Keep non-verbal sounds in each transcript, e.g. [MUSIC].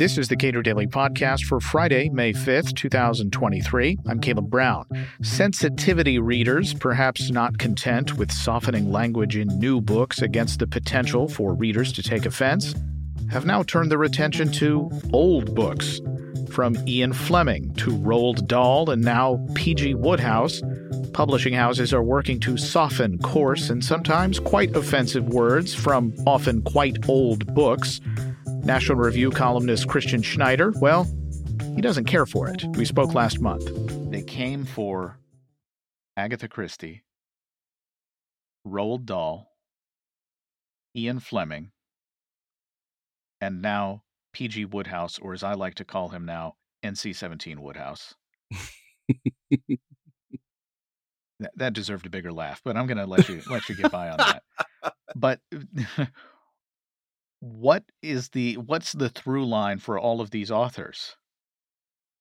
This is the Cato Daily Podcast for Friday, May 5th, 2023. I'm Caleb Brown. Sensitivity readers, perhaps not content with softening language in new books against the potential for readers to take offense, have now turned their attention to old books. From Ian Fleming to Roald Dahl and now P.G. Wodehouse, publishing houses are working to soften coarse and sometimes quite offensive words from often quite old books National Review columnist Christian Schneider, well, he doesn't care for it. We spoke last month. They came for Agatha Christie, Roald Dahl, Ian Fleming, and now P.G. Wodehouse, or as I like to call him now, NC 17 Wodehouse. [LAUGHS] that, that deserved a bigger laugh, but I'm going to let you let you get by on that. [LAUGHS] But [LAUGHS] what is the what's the through line for all of these authors?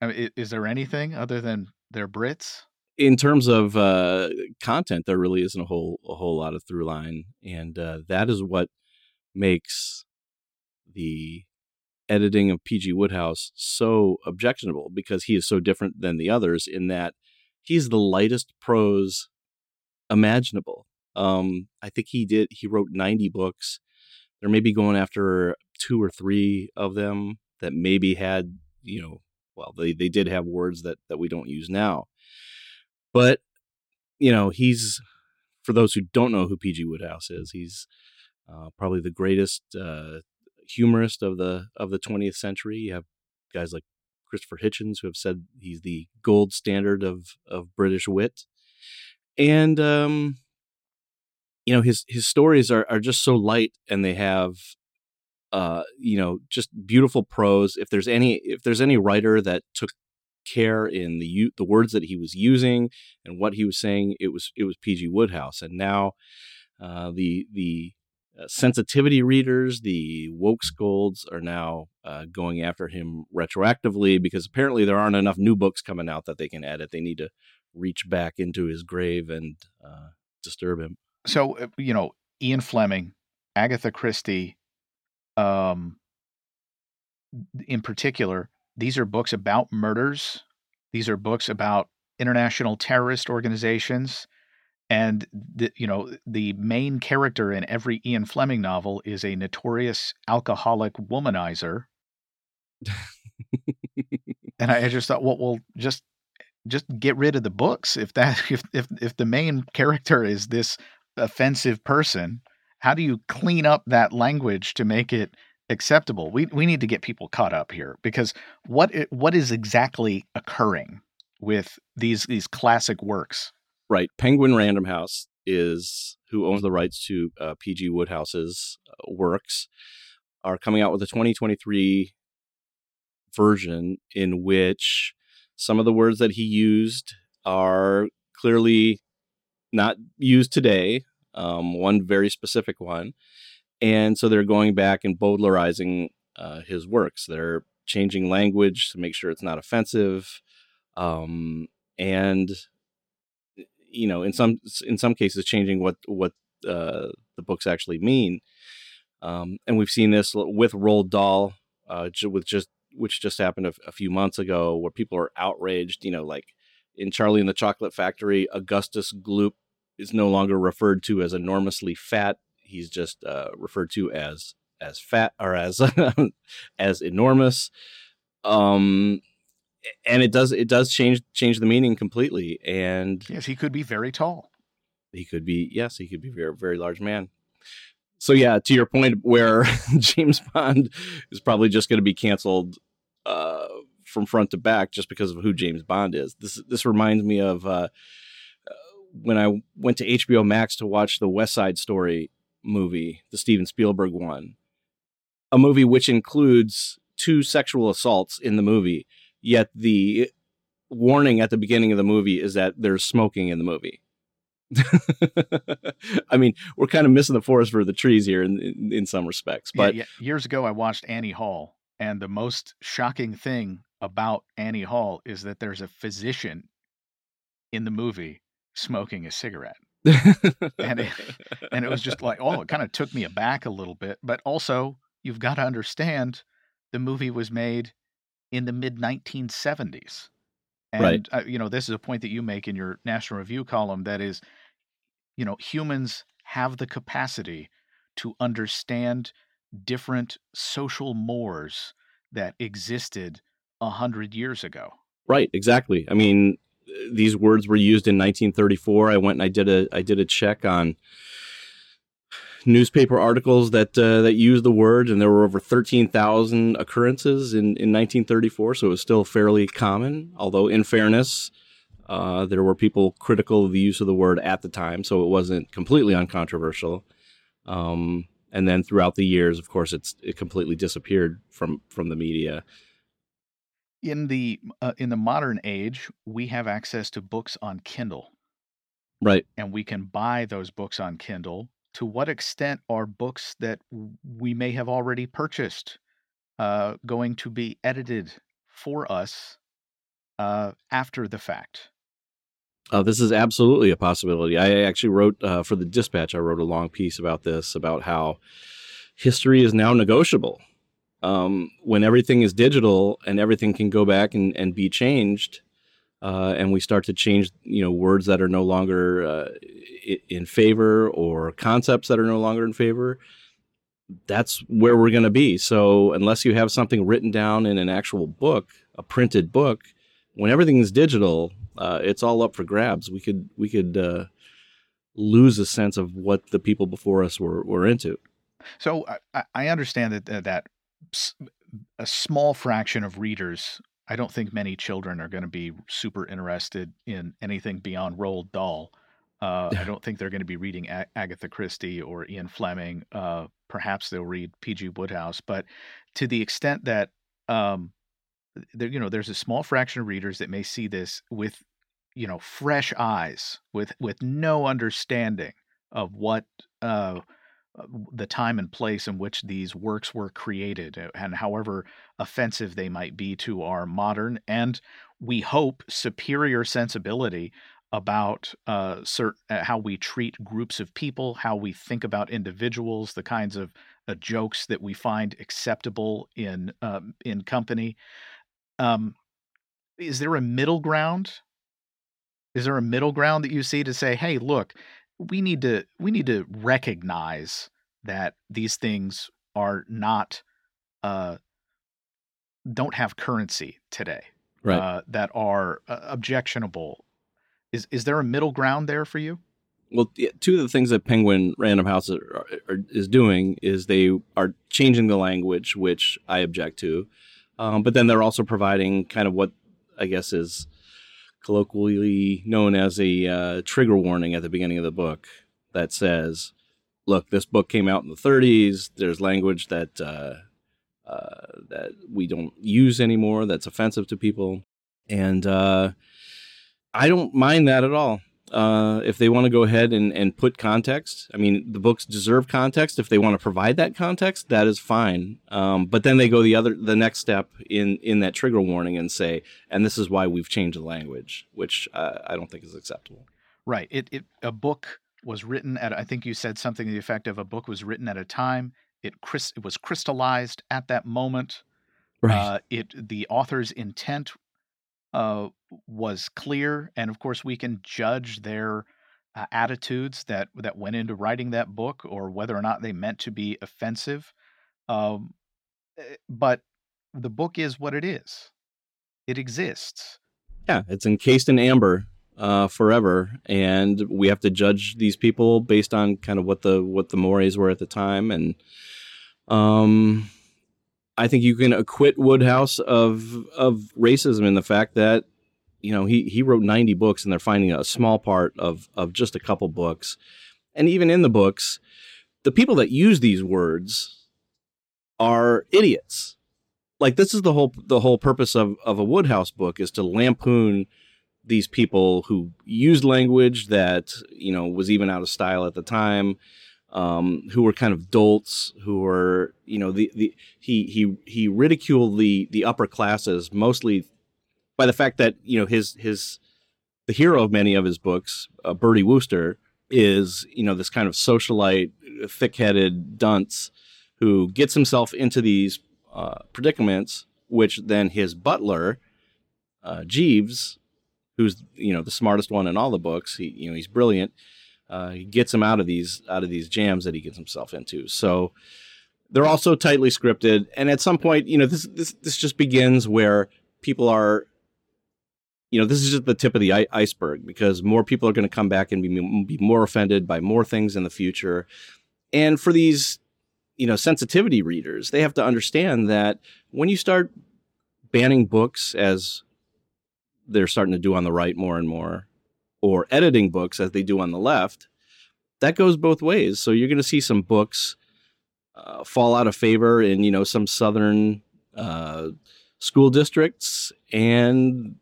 I mean, is, there anything other than they're Brits? In terms of uh, content, there really isn't a whole a whole lot of through line, and uh, that is what makes the editing of PG Wodehouse so objectionable because he is so different than the others in that he's the lightest prose imaginable. Um, I think he did he wrote 90 books they're maybe going after two or three of them that maybe had, you know, well, they, they did have words that, that we don't use now. But, you know, he's, for those who don't know who P.G. Wodehouse is, he's uh, probably the greatest uh, humorist of the of the 20th century. You have guys like Christopher Hitchens who have said he's the gold standard of of British wit, and um, you know his his stories are are just so light and they have uh you know just beautiful prose. If there's any if there's any writer that took care in the the words that he was using and what he was saying it was it was PG Wodehouse. And now uh the the uh, sensitivity readers the woke scolds are now uh, going after him retroactively because apparently there aren't enough new books coming out that they can edit. They need to reach back into his grave and uh, disturb him so uh, you know Ian Fleming, Agatha Christie, um, in particular, these are books about murders. These are books about international terrorist organizations, and the, you know the main character in every Ian Fleming novel is a notorious alcoholic womanizer. and I just thought, well, well, just just get rid of the books if that [LAUGHS] if if if the main character is this offensive person, how do you clean up that language to make it acceptable? We we need to get people caught up here because what what is exactly occurring with these these classic works? Right, Penguin Random House is who owns the rights to uh, P.G. Wodehouse's uh, works are coming out with a 2023 version in which some of the words that he used are clearly not used today um, one very specific one. And so they're going back and Bowdlerizing uh, his works. They're changing language to make sure it's not offensive. Um, and you know, in some in some cases, changing what what uh, the books actually mean. Um, and we've seen this with Roald Dahl, uh, with just which just happened a, few months ago, where people are outraged. You know, like in Charlie and the Chocolate Factory, Augustus Gloop is no longer referred to as enormously fat. He's just uh, referred to as as fat or as [LAUGHS] as enormous. Um, and it does it does change change the meaning completely. And yes, he could be very tall. He could be yes, he could be very very large man. So yeah, to your point, where [LAUGHS] James Bond is probably just going to be canceled uh, from front to back just because of who James Bond is. This this reminds me of. Uh, when I went to HBO Max to watch the West Side Story movie, the Steven Spielberg one, a movie which includes two sexual assaults in the movie, yet the warning at the beginning of the movie is that there's smoking in the movie. [LAUGHS] I mean, we're kind of missing the forest for the trees here in in, in some respects. But yeah, yeah. years ago, I watched Annie Hall, and the most shocking thing about Annie Hall is that there's a physician in the movie smoking a cigarette. and it, and it was just like, oh, it kind of took me aback a little bit. But also, you've got to understand the movie was made in the mid 1970s. And, Right. uh, you know, this is a point that you make in your National Review column that is, you know, humans have the capacity to understand different social mores that existed a hundred years ago. Right, exactly. I mean, these words were used in 1934. I went and I did a I did a check on newspaper articles that uh, that used the word, and there were over 13,000 occurrences in, in 1934. So it was still fairly common. Although, in fairness, uh, there were people critical of the use of the word at the time, so it wasn't completely uncontroversial. Um, and then throughout the years, of course, it's it completely disappeared from from the media. In the uh, in the modern age, we have access to books on Kindle, Right. and we can buy those books on Kindle. To what extent are books that we may have already purchased uh, going to be edited for us uh, after the fact? Uh, this is absolutely a possibility. I actually wrote uh, for the Dispatch. I wrote a long piece about this, about how history is now negotiable. Um, when everything is digital and everything can go back and, and be changed, uh, and we start to change, you know, words that are no longer uh, in favor or concepts that are no longer in favor. That's where we're going to be. So unless you have something written down in an actual book, a printed book, when everything is digital, uh, it's all up for grabs. We could we could uh, lose a sense of what the people before us were were into. So I, I- understand that that a small fraction of readers. I don't think many children are going to be super interested in anything beyond Roald Dahl. Uh, I [LAUGHS] don't think they're going to be reading A- Agatha Christie or Ian Fleming. Uh, perhaps they'll read P.G. Wodehouse, but to the extent that um, there, you know, there's a small fraction of readers that may see this with, you know, fresh eyes, with with no understanding of what uh, uh, the time and place in which these works were created, uh, and however offensive they might be to our modern and we hope superior sensibility about uh, uh, how we treat groups of people, how we think about individuals, the kinds of uh, jokes that we find acceptable in um, in company. Um, is there a middle ground? Is there a middle ground that you see to say, "Hey, look, we need to we need to recognize that these things are not uh, don't have currency today, Right. uh, that are uh, objectionable." Is is there a middle ground there for you? well, yeah, two of the things that Penguin Random House are, are, is doing is they are changing the language, which I object to, um, but then they're also providing kind of what I guess is colloquially known as a uh, trigger warning at the beginning of the book that says, "Look, this book came out in the 30s. There's language that uh, uh, that we don't use anymore. That's offensive to people." And uh, I don't mind that at all. Uh, if they want to go ahead and, and put context, I mean, the books deserve context. If they want to provide that context, that is fine. Um, but then they go the other, the next step in in that trigger warning and say, and this is why we've changed the language, which uh, I don't think is acceptable. Right. It it a book was written at I think you said something to the effect of a book was written at a time. It crys- it was crystallized at that moment. Uh, it the author's intent uh, was clear, and of course we can judge their uh, attitudes that that went into writing that book, or whether or not they meant to be offensive. Um, eh, but the book is what it is. It exists. yeah, it's encased in amber uh, forever, and we have to judge these people based on kind of what the what the mores were at the time, and um, I think you can acquit Wodehouse of of racism in the fact that you know he he wrote ninety books, and they're finding a small part of of just a couple books, and even in the books, the people that use these words are idiots. Like this is the whole the whole purpose of of a Wodehouse book is to lampoon these people who used language that you know was even out of style at the time um, who were kind of dolts who were you know the, the he he he ridiculed the the upper classes mostly by the fact that you know his his the hero of many of his books uh, Bertie Wooster is you know this kind of socialite thick-headed dunce who gets himself into these uh, predicaments, which then his butler, uh, Jeeves, who's you know the smartest one in all the books, he you know he's brilliant. Uh, he gets him out of these out of these jams that he gets himself into. So they're also tightly scripted, and at some point, you know, this this this just begins where people are you know, this is just the tip of the iceberg because more people are going to come back and be, be more offended by more things in the future. And for these, you know, sensitivity readers, they have to understand that when you start banning books as they're starting to do on the right more and more, or editing books as they do on the left, that goes both ways. So you're going to see some books uh, fall out of favor in, you know, some southern uh, school districts and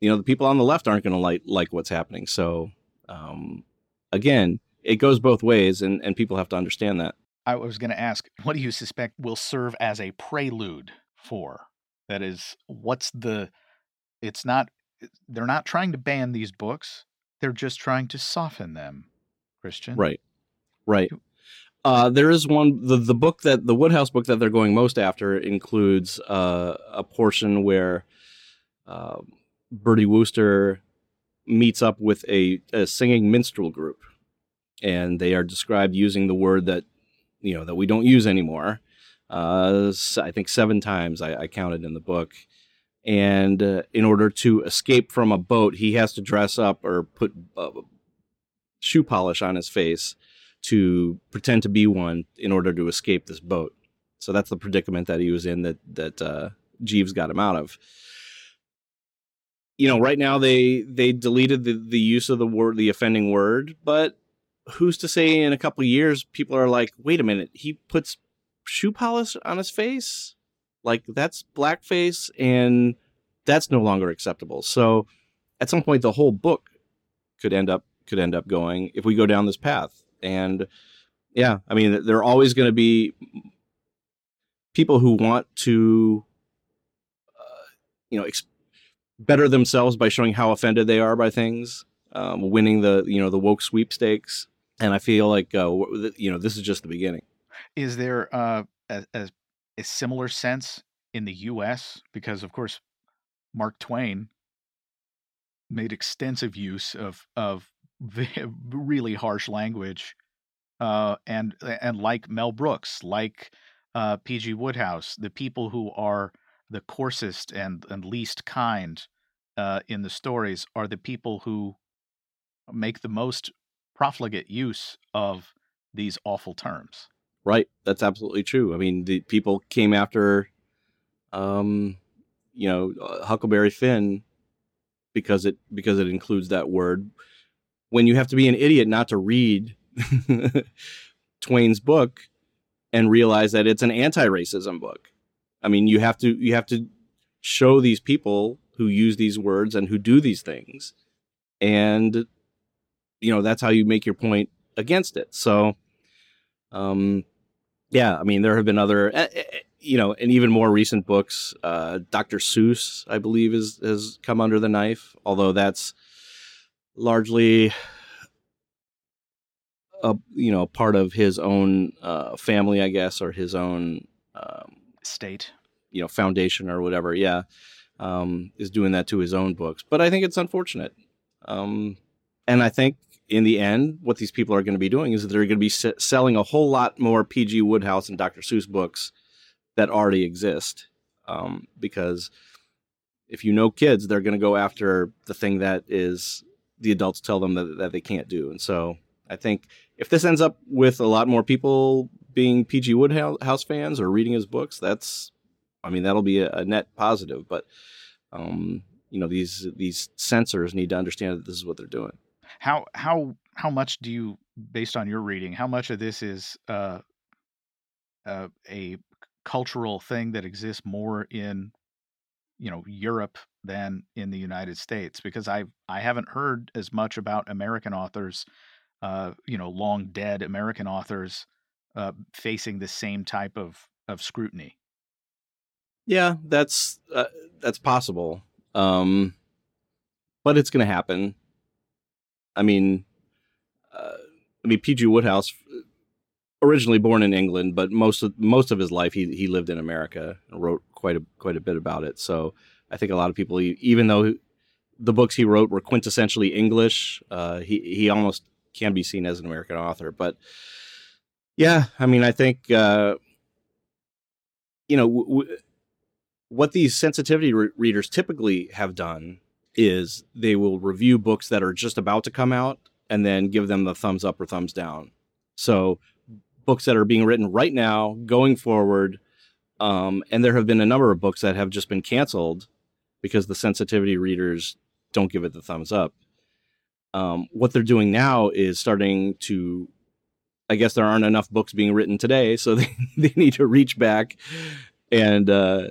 you know the people on the left aren't going to like like what's happening. So um, again, it goes both ways, and and people have to understand that. I was going to ask, what do you suspect will serve as a prelude for? That is, what's the? It's not. They're not trying to ban these books. They're just trying to soften them. Christian, right, right. Uh, there is one the the book that the Wodehouse book that they're going most after includes uh, a portion where um, Bertie Wooster meets up with a, a singing minstrel group, and they are described using the word that you know that we don't use anymore. Uh, I think seven times I, I, counted in the book. And uh, in order to escape from a boat, he has to dress up or put uh, shoe polish on his face to pretend to be one in order to escape this boat. So that's the predicament that he was in that that uh, Jeeves got him out of you know, right now they they deleted the, the use of the word the offending word, but who's to say in a couple years people are like, wait a minute, he puts shoe polish on his face? Like that's blackface and that's no longer acceptable. So at some point the whole book could end up could end up going if we go down this path. And yeah, I mean there are always going to be people who want to uh, you know better themselves by showing how offended they are by things, um, winning the you know the woke sweepstakes. And I feel like uh, you know this is just the beginning. Is there uh, a, a, a similar sense in the U.S. because of course Mark Twain made extensive use of of [LAUGHS] really harsh language, uh, and and like Mel Brooks, like uh, P.G. Wodehouse, the people who are the coarsest and, and least kind uh, in the stories are the people who make the most profligate use of these awful terms. Right. That's absolutely true. I mean, the people came after, um, you know, uh, Huckleberry Finn because it because it includes that word. When you have to be an idiot not to read [LAUGHS] Twain's book and realize that it's an anti-racism book. I mean, you have to you have to show these people who use these words and who do these things, and you know that's how you make your point against it. So, um, yeah, I mean, there have been other, eh, eh, eh, you know, and even more recent books. Uh, Dr. Seuss, I believe, is has come under the knife, although that's largely a you know part of his own uh, family, I guess, or his own um, state, you know, foundation or whatever. Yeah, um, is doing that to his own books. But I think it's unfortunate. Um, and I think in the end, what these people are going to be doing is they're going to be s- selling a whole lot more P.G. Wodehouse and Dr. Seuss books that already exist. Um, because if you know kids, they're going to go after the thing that is the adults tell them that, that they can't do. And so I think if this ends up with a lot more people being PG Wodehouse fans or reading his books, that's, I mean, that'll be a, a net positive. But, um, you know, these these censors need to understand that this is what they're doing. How how how much do you, based on your reading, how much of this is uh, uh, a cultural thing that exists more in, you know, Europe than in the United States? Because I I haven't heard as much about American authors, uh, you know, long dead American authors uh, facing the same type of of scrutiny. Yeah, that's uh, that's possible, um, but it's going to happen. I mean, uh, I mean, P.G. Wodehouse, originally born in England, but most of most of his life he he lived in America and wrote quite a quite a bit about it. So I think a lot of people, even though the books he wrote were quintessentially English, uh, he he almost can be seen as an American author. But yeah, I mean, I think uh, you know w- w- what these sensitivity re- readers typically have done is they will review books that are just about to come out and then give them the thumbs up or thumbs down. So books that are being written right now, going forward. Um, and there have been a number of books that have just been canceled because the sensitivity readers don't give it the thumbs up. Um, what they're doing now is starting to, I guess there aren't enough books being written today, so they, [LAUGHS] they need to reach back and uh,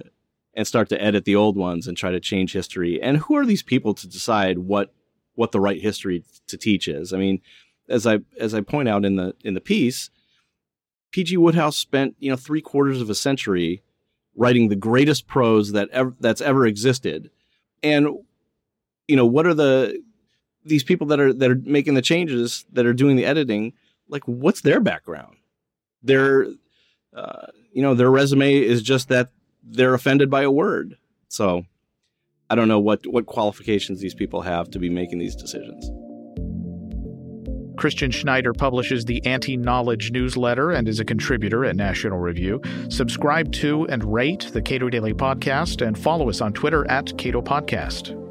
and start to edit the old ones and try to change history. And who are these people to decide what what the right history to teach is? I mean, as I as I point out in the in the piece, P.G. Wodehouse spent you know three quarters of a century writing the greatest prose that ever, that's ever existed, and you know what are the these people that are that are making the changes that are doing the editing like what's their background their uh, you know their resume is just that they're offended by a word so i don't know what what qualifications these people have to be making these decisions Christian Schneider publishes the Anti Knowledge newsletter and is a contributor at National Review. Subscribe to and rate the Cato Daily Podcast and follow us on Twitter at Cato Podcast.